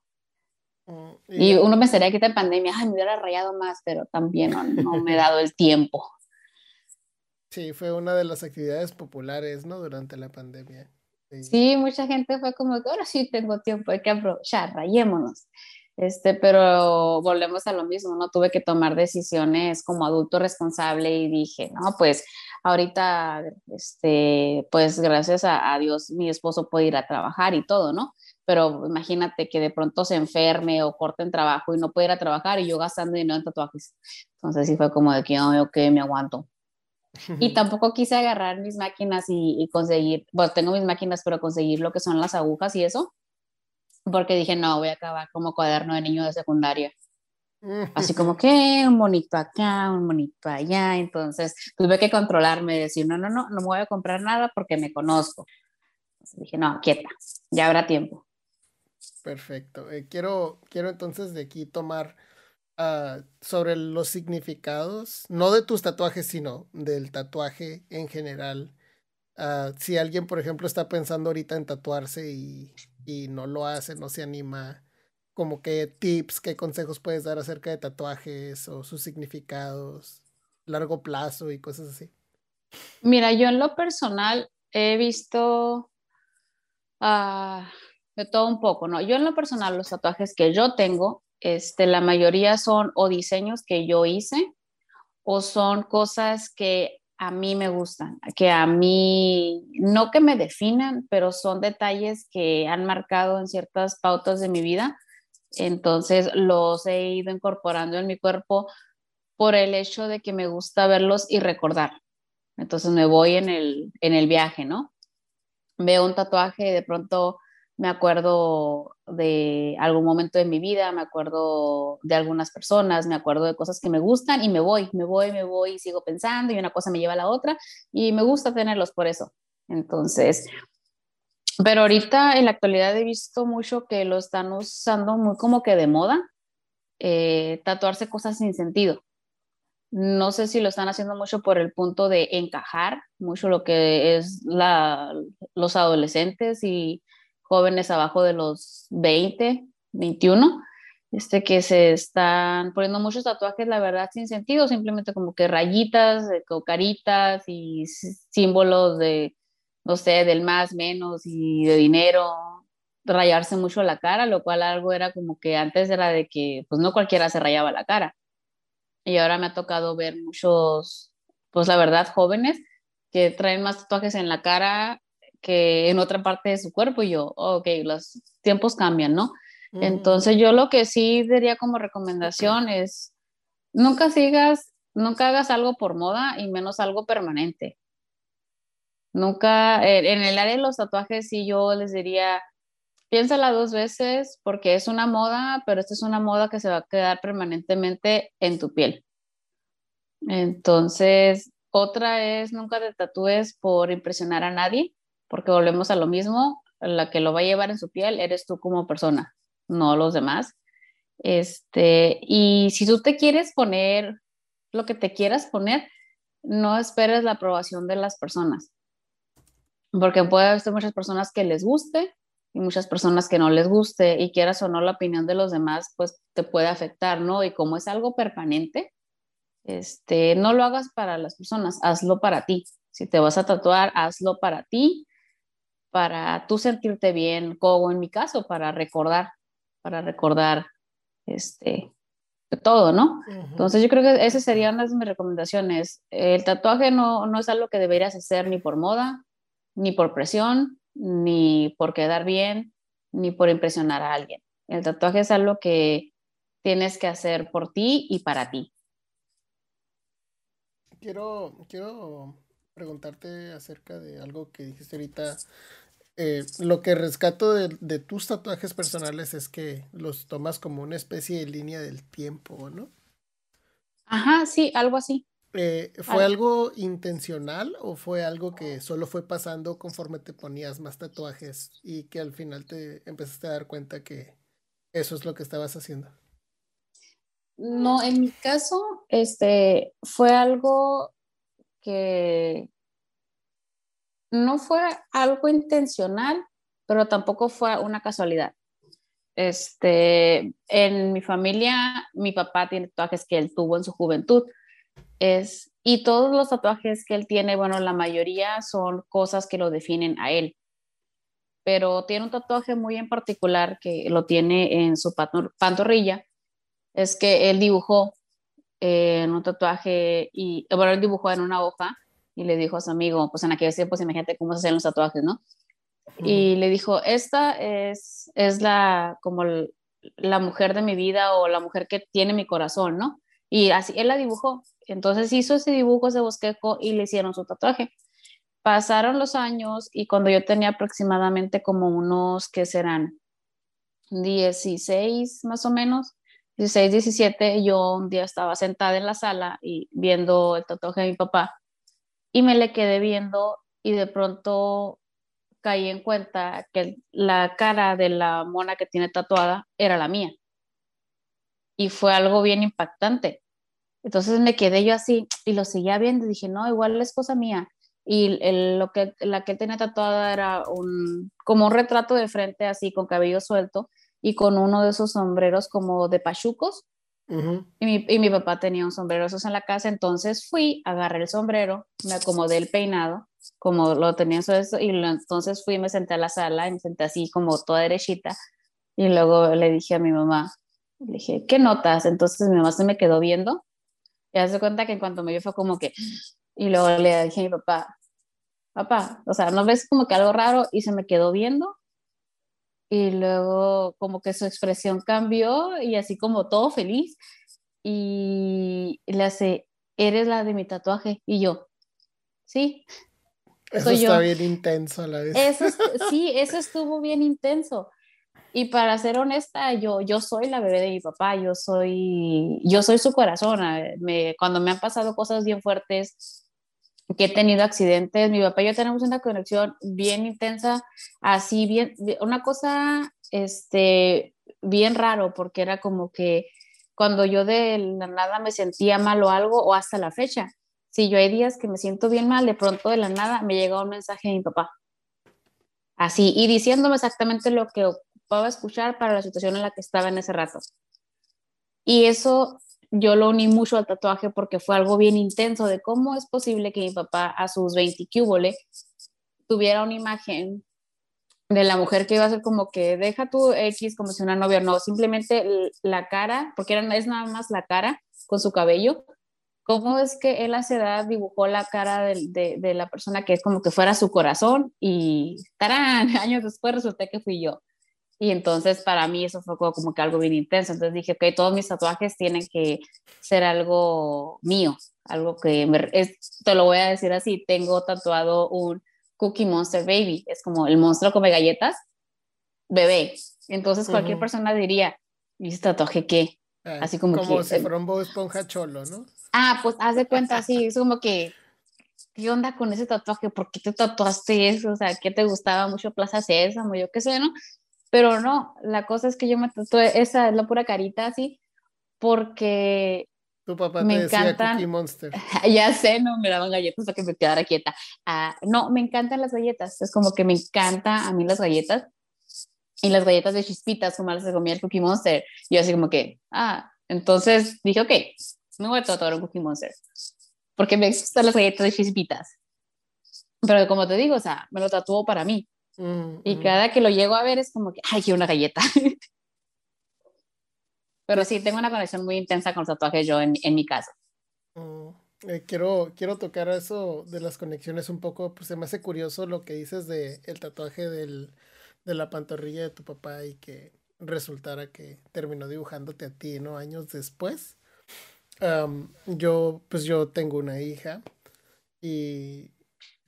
Mm, y, uno pensaría que esta pandemia, ay, me hubiera rayado más, pero también no, me he dado el tiempo. Sí, fue una de las actividades populares, ¿no? Durante la pandemia. Sí. mucha gente fue como que ahora sí tengo tiempo, hay que aprovechar, rayémonos. Este, pero volvemos a lo mismo, ¿no? Tuve que tomar decisiones como adulto responsable y dije, no, pues ahorita, este, pues gracias a, a Dios mi esposo puede ir a trabajar y todo, ¿no? Pero imagínate que de pronto se enferme o corte en trabajo y no puede ir a trabajar y yo gastando dinero en tatuajes. Entonces sí fue como de que, no, ok, me aguanto. Y *laughs* tampoco quise agarrar mis máquinas y, conseguir, bueno, tengo mis máquinas, pero conseguir lo que son las agujas y eso, porque dije, no, voy a acabar como cuaderno de niño de secundaria. Así como *laughs* que un monito acá, un monito allá. Entonces tuve que controlarme, decir, no, no, no, no me voy a comprar nada porque me conozco. Entonces dije, no, quieta, ya habrá tiempo. Perfecto. Eh, quiero, quiero entonces de aquí tomar uh, sobre los significados, no de tus tatuajes, sino del tatuaje en general. Uh, si alguien, por ejemplo, está pensando ahorita en tatuarse y, y no lo hace, no se anima, como qué tips, qué consejos puedes dar acerca de tatuajes o sus significados, largo plazo y cosas así. Mira, yo en lo personal he visto uh, de todo un poco, ¿no? Yo en lo personal, los tatuajes que yo tengo, este, la mayoría son o diseños que yo hice o son cosas que a mí me gustan, que a mí, no que me definan, pero son detalles que han marcado en ciertas pautas de mi vida. Entonces los he ido incorporando en mi cuerpo por el hecho de que me gusta verlos y recordar. Entonces me voy en el, en el viaje, ¿no? Veo un tatuaje y de pronto me acuerdo de algún momento de mi vida, me acuerdo de algunas personas, me acuerdo de cosas que me gustan y me voy, me voy, me voy y sigo pensando y una cosa me lleva a la otra y me gusta tenerlos por eso. Entonces, pero ahorita en la actualidad he visto mucho que lo están usando muy como que de moda, eh, tatuarse cosas sin sentido. No sé si lo están haciendo mucho por el punto de encajar mucho lo que es la, los adolescentes y jóvenes abajo de los 20, 21, este, que se están poniendo muchos tatuajes, la verdad, sin sentido, simplemente como que rayitas, de caritas y símbolos de, no sé, del más, menos y de dinero, rayarse mucho la cara, lo cual algo era como que antes era de que, pues no cualquiera se rayaba la cara. Y ahora me ha tocado ver muchos, pues la verdad, jóvenes que traen más tatuajes en la cara que en otra parte de su cuerpo y yo, ok, los tiempos cambian, ¿no? Entonces yo lo que sí diría como recomendación es, nunca sigas, nunca hagas algo por moda y menos algo permanente. Nunca, en el área de los tatuajes sí yo les diría, piénsala dos veces porque es una moda, pero esta es una moda que se va a quedar permanentemente en tu piel. Entonces, otra es nunca te tatúes por impresionar a nadie porque volvemos a lo mismo, la que lo va a llevar en su piel eres tú como persona, no los demás. Este, y si tú te quieres poner lo que te quieras poner, no esperes la aprobación de las personas, porque puede haber muchas personas que les guste y muchas personas que no les guste y quieras o no la opinión de los demás, pues te puede afectar, ¿no? Y como es algo permanente, este, no lo hagas para las personas, hazlo para ti. Si te vas a tatuar, hazlo para ti para tú sentirte bien, como en mi caso, para recordar, para recordar este, todo, ¿no? Entonces yo creo que esas serían de mis recomendaciones. El tatuaje no, no es algo que deberías hacer ni por moda, ni por presión, ni por quedar bien, ni por impresionar a alguien. El tatuaje es algo que tienes que hacer por ti y para ti. Quiero, quiero preguntarte acerca de algo que dijiste ahorita eh, lo que rescato de, tus tatuajes personales es que los tomas como una especie de línea del tiempo, ¿no? Ajá, sí, algo así. Eh, ¿Fue algo intencional o fue algo que solo fue pasando conforme te ponías más tatuajes y que al final te empezaste a dar cuenta que eso es lo que estabas haciendo? No, en mi caso, este, fue algo que no fue algo intencional, pero tampoco fue una casualidad. Este, en mi familia, mi papá tiene tatuajes que él tuvo en su juventud. Es, y todos los tatuajes que él tiene, bueno, la mayoría son cosas que lo definen a él. Pero tiene un tatuaje muy en particular que lo tiene en su pantorrilla. Es que él dibujó en un tatuaje y, bueno, él dibujó en una hoja y le dijo a su amigo, pues en aquellos tiempos imagínate cómo se hacían los tatuajes, ¿no? Y le dijo, esta es, es la, como la mujer de mi vida o la mujer que tiene mi corazón, ¿no? Y así, él la dibujó. Entonces hizo ese dibujo, ese bosquejo y le hicieron su tatuaje. Pasaron los años y cuando yo tenía aproximadamente como unos, ¿qué serán? 16 más o menos, 16, 17, yo un día estaba sentada en la sala y viendo el tatuaje de mi papá y me le quedé viendo y de pronto caí en cuenta que la cara de la mona que tiene tatuada era la mía. Y fue algo bien impactante. Entonces me quedé yo así y lo seguía viendo y dije, no, igual es cosa mía. Y lo que, la que tenía tatuada era un, como un retrato de frente así con cabello suelto y con uno de esos sombreros como de pachucos y, mi, papá tenía un sombrero esos en la casa, entonces fui, agarré el sombrero, me acomodé el peinado, como lo tenía eso, y entonces fui, me senté a la sala, y me senté así como toda derechita, y luego le dije a mi mamá, le dije, ¿qué notas? Entonces mi mamá se me quedó viendo, Y hace cuenta que en cuanto me vio fue como que, y luego le dije a mi papá, papá, o sea, ¿no ves como que algo raro? Y se me quedó viendo. Y luego como que su expresión cambió y así como todo feliz. Y le hace, eres la de mi tatuaje. Y yo, sí. Eso está bien intenso a la vez. Eso, *laughs* sí, eso estuvo bien intenso. Y para ser honesta, yo, yo soy la bebé de mi papá, yo soy, yo soy su corazón. Me, cuando me han pasado cosas bien fuertes, que he tenido accidentes, mi papá y yo tenemos una conexión bien intensa, así bien, una cosa, este, bien raro, porque era como que cuando yo de la nada me sentía mal o algo, o hasta la fecha, si yo hay días que me siento bien mal, de pronto de la nada me llega un mensaje de mi papá. Así, y diciéndome exactamente lo que ocupaba escuchar para la situación en la que estaba en ese rato. Y eso yo lo uní mucho al tatuaje porque fue algo bien intenso de cómo es posible que mi papá a sus 20 cúbole tuviera una imagen de la mujer que iba a ser como que deja tu X como si una novia, no, simplemente la cara, porque era, es nada más la cara con su cabello, cómo es que él a esa edad dibujó la cara de, de, la persona que es como que fuera su corazón y tarán, *laughs* años después resulté que fui yo. Y entonces para mí eso fue como que algo bien intenso. Entonces dije, ok, todos mis tatuajes tienen que ser algo mío, algo que me, te lo voy a decir así, tengo tatuado un Cookie Monster Baby, es como el monstruo come galletas, bebé. Entonces cualquier persona diría, ¿y ese tatuaje qué? Ah, así como, como si fuera un esponja cholo, ¿no? Ah, pues haz de cuenta, *laughs* sí, es como que, ¿qué onda con ese tatuaje? ¿Por qué te tatuaste eso? O sea, ¿qué te gustaba mucho Plaza Sésamo? Yo qué sé, ¿no? Pero no, la cosa es que yo me tatué, esa es la pura carita así, porque tu papá me te encantan, Cookie *laughs* Monster. Ya sé, no me daban galletas para que me quedara quieta. Ah, no, me encantan las galletas. Es como que me encanta a mí las galletas. Y las galletas de chispitas, como las comía el Cookie Monster. Yo así como que, ah, entonces dije, ok, me voy a tatuar un Cookie Monster. Porque me gustan las galletas de chispitas. Pero como te digo, o sea, me lo tatuó para mí. Mm, y mm. cada que lo llego a ver es como que, ay, una galleta. *laughs* Pero sí, tengo una conexión muy intensa con los tatuajes yo en, en mi caso. Mm, eh, quiero, quiero tocar eso de las conexiones un poco, pues se me hace curioso lo que dices de el tatuaje del, de la pantorrilla de tu papá y que resultara que terminó dibujándote a ti, ¿no? Años después yo, pues yo tengo una hija y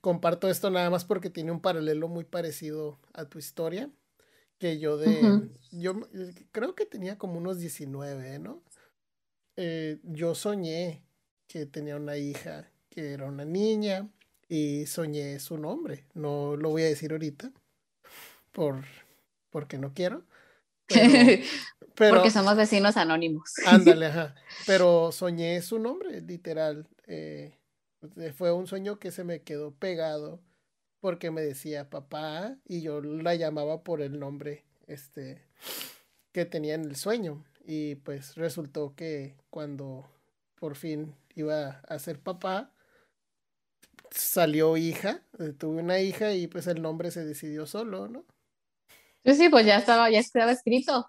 comparto esto nada más porque tiene un paralelo muy parecido a tu historia, que yo de, yo creo que tenía como unos 19, ¿no? Eh, yo soñé que tenía una hija que era una niña y soñé su nombre, no lo voy a decir ahorita por, porque no quiero. *laughs* Porque somos vecinos anónimos. Ándale, *laughs* ajá. Pero soñé su nombre, literal. Eh, fue un sueño que se me quedó pegado porque me decía papá y yo la llamaba por el nombre este que tenía en el sueño y pues resultó que cuando por fin iba a ser papá salió hija, eh, tuve una hija y pues el nombre se decidió solo, ¿no? Sí, sí, pues ya estaba, ya estaba escrito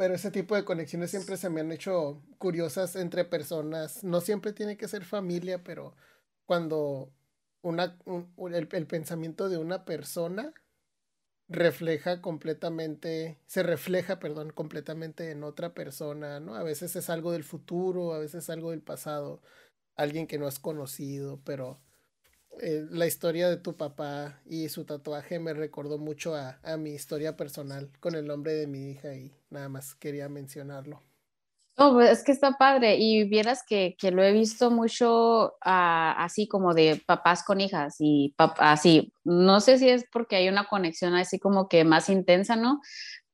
pero ese tipo de conexiones siempre se me han hecho curiosas entre personas. No siempre tiene que ser familia, pero cuando una, el, pensamiento de una persona refleja completamente, se refleja, perdón, completamente en otra persona, ¿no? A veces es algo del futuro, a veces es algo del pasado, alguien que no has conocido, pero eh, la historia de tu papá y su tatuaje me recordó mucho a, mi historia personal con el nombre de mi hija y nada más quería mencionarlo. Oh, es que está padre y vieras que, lo he visto mucho ah, así como de papás con hijas y así, no sé si es porque hay una conexión así como que más intensa, ¿no?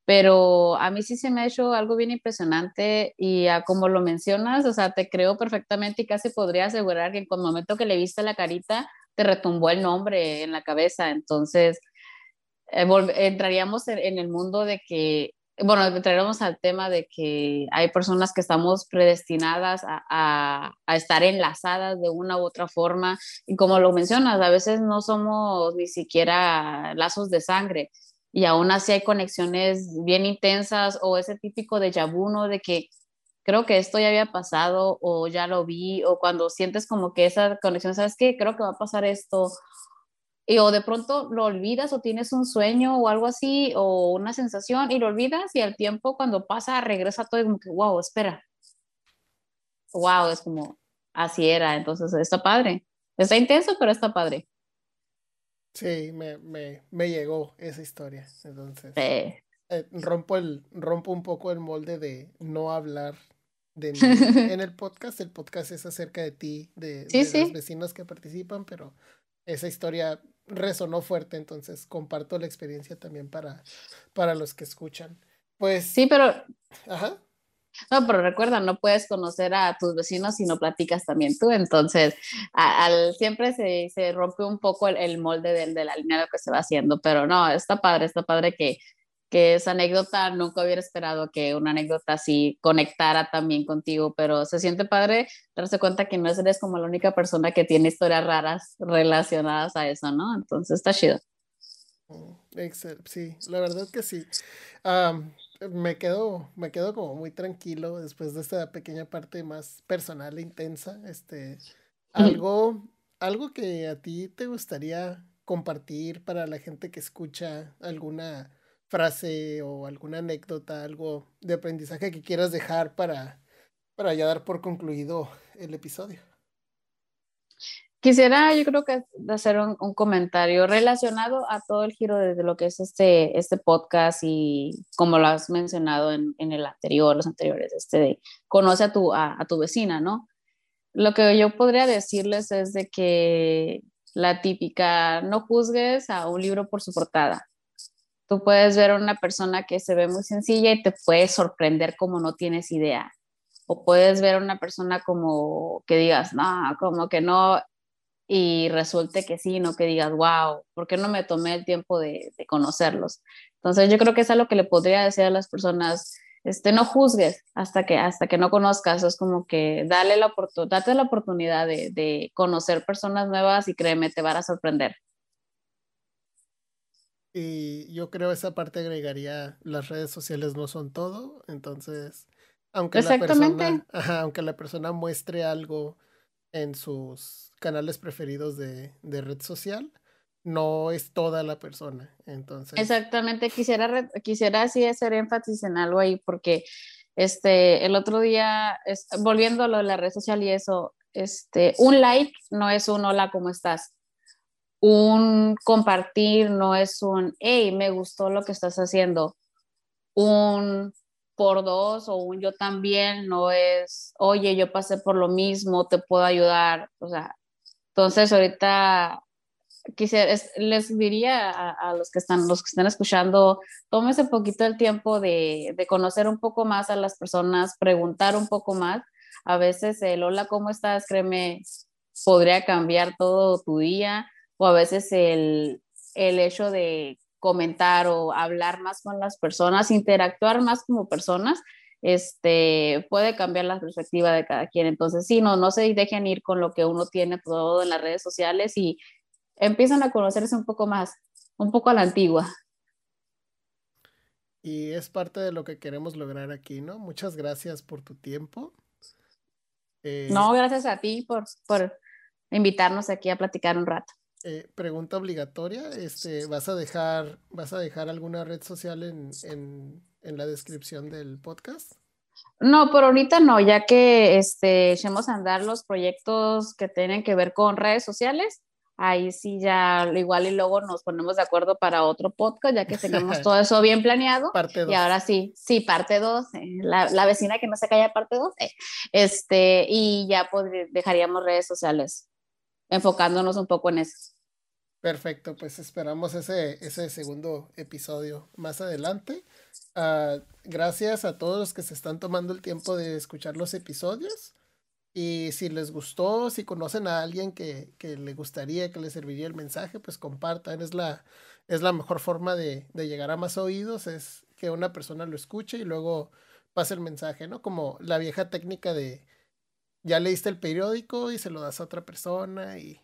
pero a mí sí se me ha hecho algo bien impresionante y como lo mencionas, o sea, te creo perfectamente y casi podría asegurar que en el momento que le viste la carita, te retumbó el nombre en la cabeza. Entonces, eh, entraríamos en, el mundo de que, bueno, entraríamos al tema de que hay personas que estamos predestinadas a, a, estar enlazadas de una u otra forma. Y como lo mencionas, a veces no somos ni siquiera lazos de sangre. Y aún así hay conexiones bien intensas o ese típico de yabuno de que creo que esto ya había pasado o ya lo vi, o cuando sientes como que esa conexión, ¿sabes qué? Creo que va a pasar esto, y o de pronto lo olvidas o tienes un sueño o algo así o una sensación y lo olvidas y al tiempo cuando pasa regresa todo y como que, wow, espera. Wow, es como, así era, entonces está padre. Está intenso, pero está padre. Sí, me, me, me llegó esa historia. Entonces, eh, rompo, el, rompo un poco el molde de no hablar de mí *laughs* en el podcast. El podcast es acerca de ti, de, de los vecinos que participan, pero esa historia resonó fuerte, entonces comparto la experiencia también para, para los que escuchan. Pues. Sí, pero. Ajá. No, pero recuerda, no puedes conocer a tus vecinos si no platicas también tú. Entonces, al, siempre se, se, rompe un poco el, molde de, de la línea de lo que se va haciendo. Pero no, está padre, está padre que, que esa anécdota, nunca hubiera esperado que una anécdota así conectara también contigo, pero se siente padre darse cuenta que no eres como la única persona que tiene historias raras relacionadas a eso, ¿no? Entonces está chido. Mm, sí, la verdad que sí. me quedo, me quedo como muy tranquilo después de esta pequeña parte más personal e intensa. Este, algo, algo que a ti te gustaría compartir para la gente que escucha alguna frase o alguna anécdota, algo de aprendizaje que quieras dejar para, para ya dar por concluido el episodio. Quisiera, yo creo que hacer un, comentario relacionado a todo el giro de, lo que es este, este podcast y como lo has mencionado en, en el anterior, los anteriores, este de conoce a tu, a, a tu vecina, ¿no? Lo que yo podría decirles es de que la típica, no juzgues a un libro por su portada. Tú puedes ver a una persona que se ve muy sencilla y te puede sorprender como no tienes idea. O puedes ver a una persona como que digas, no, como que no, y resulte que sí, no que digas, wow, ¿por qué no me tomé el tiempo de, conocerlos? Entonces yo creo que es algo que le podría decir a las personas, este, no juzgues hasta que, hasta que no conozcas, es como que dale la date la oportunidad de, de conocer personas nuevas y créeme, te van a sorprender. Y yo creo esa parte agregaría, las redes sociales no son todo, entonces, aunque la persona, aunque la persona muestre algo en sus canales preferidos de, de red social, no es toda la persona. Entonces. Exactamente, quisiera, quisiera así hacer énfasis en algo ahí, porque este, el otro día, volviendo a lo de la red social y eso, este, un like no es un hola, ¿cómo estás? Un compartir no es un, hey, me gustó lo que estás haciendo. Un por dos o un yo también no es, oye, yo pasé por lo mismo, te puedo ayudar. O sea, entonces ahorita quisiera, les diría a, los que están, los que están escuchando, tómese un poquito el tiempo de, de conocer un poco más a las personas, preguntar un poco más. A veces el hola, ¿cómo estás? Créeme, podría cambiar todo tu día o a veces el, el hecho de comentar o hablar más con las personas, interactuar más como personas, este, puede cambiar la perspectiva de cada quien. Entonces, sí, no, no se dejen ir con lo que uno tiene todo en las redes sociales y empiezan a conocerse un poco más, un poco a la antigua. Y es parte de lo que queremos lograr aquí, ¿no? Muchas gracias por tu tiempo. Eh, no, gracias a ti por, por invitarnos aquí a platicar un rato. Eh, pregunta obligatoria, este, ¿vas a dejar, vas a dejar alguna red social en, en, en, la descripción del podcast? No, por ahorita no, ya que este, echemos a andar los proyectos que tienen que ver con redes sociales, ahí sí ya igual y luego nos ponemos de acuerdo para otro podcast, ya que tenemos todo eso bien planeado. Parte Y ahora sí, sí, parte 2, eh, la, la, vecina que no se calla, parte 2. Eh, este, y ya dejaríamos redes sociales enfocándonos un poco en eso. Perfecto, pues esperamos ese, ese segundo episodio más adelante. Uh, gracias a todos los que se están tomando el tiempo de escuchar los episodios. Y si les gustó, si conocen a alguien que, que le gustaría, que le serviría el mensaje, pues compartan. Es la, es la mejor forma de, de llegar a más oídos, es que una persona lo escuche y luego pase el mensaje, ¿no? Como la vieja técnica de ya leíste el periódico y se lo das a otra persona y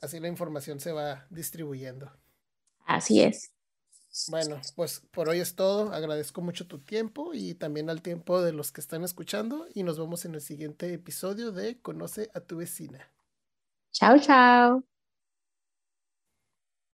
así la información se va distribuyendo. Así es. Bueno, pues por hoy es todo. Agradezco mucho tu tiempo y también al tiempo de los que están escuchando y nos vemos en el siguiente episodio de Conoce a tu vecina. Chao, chao.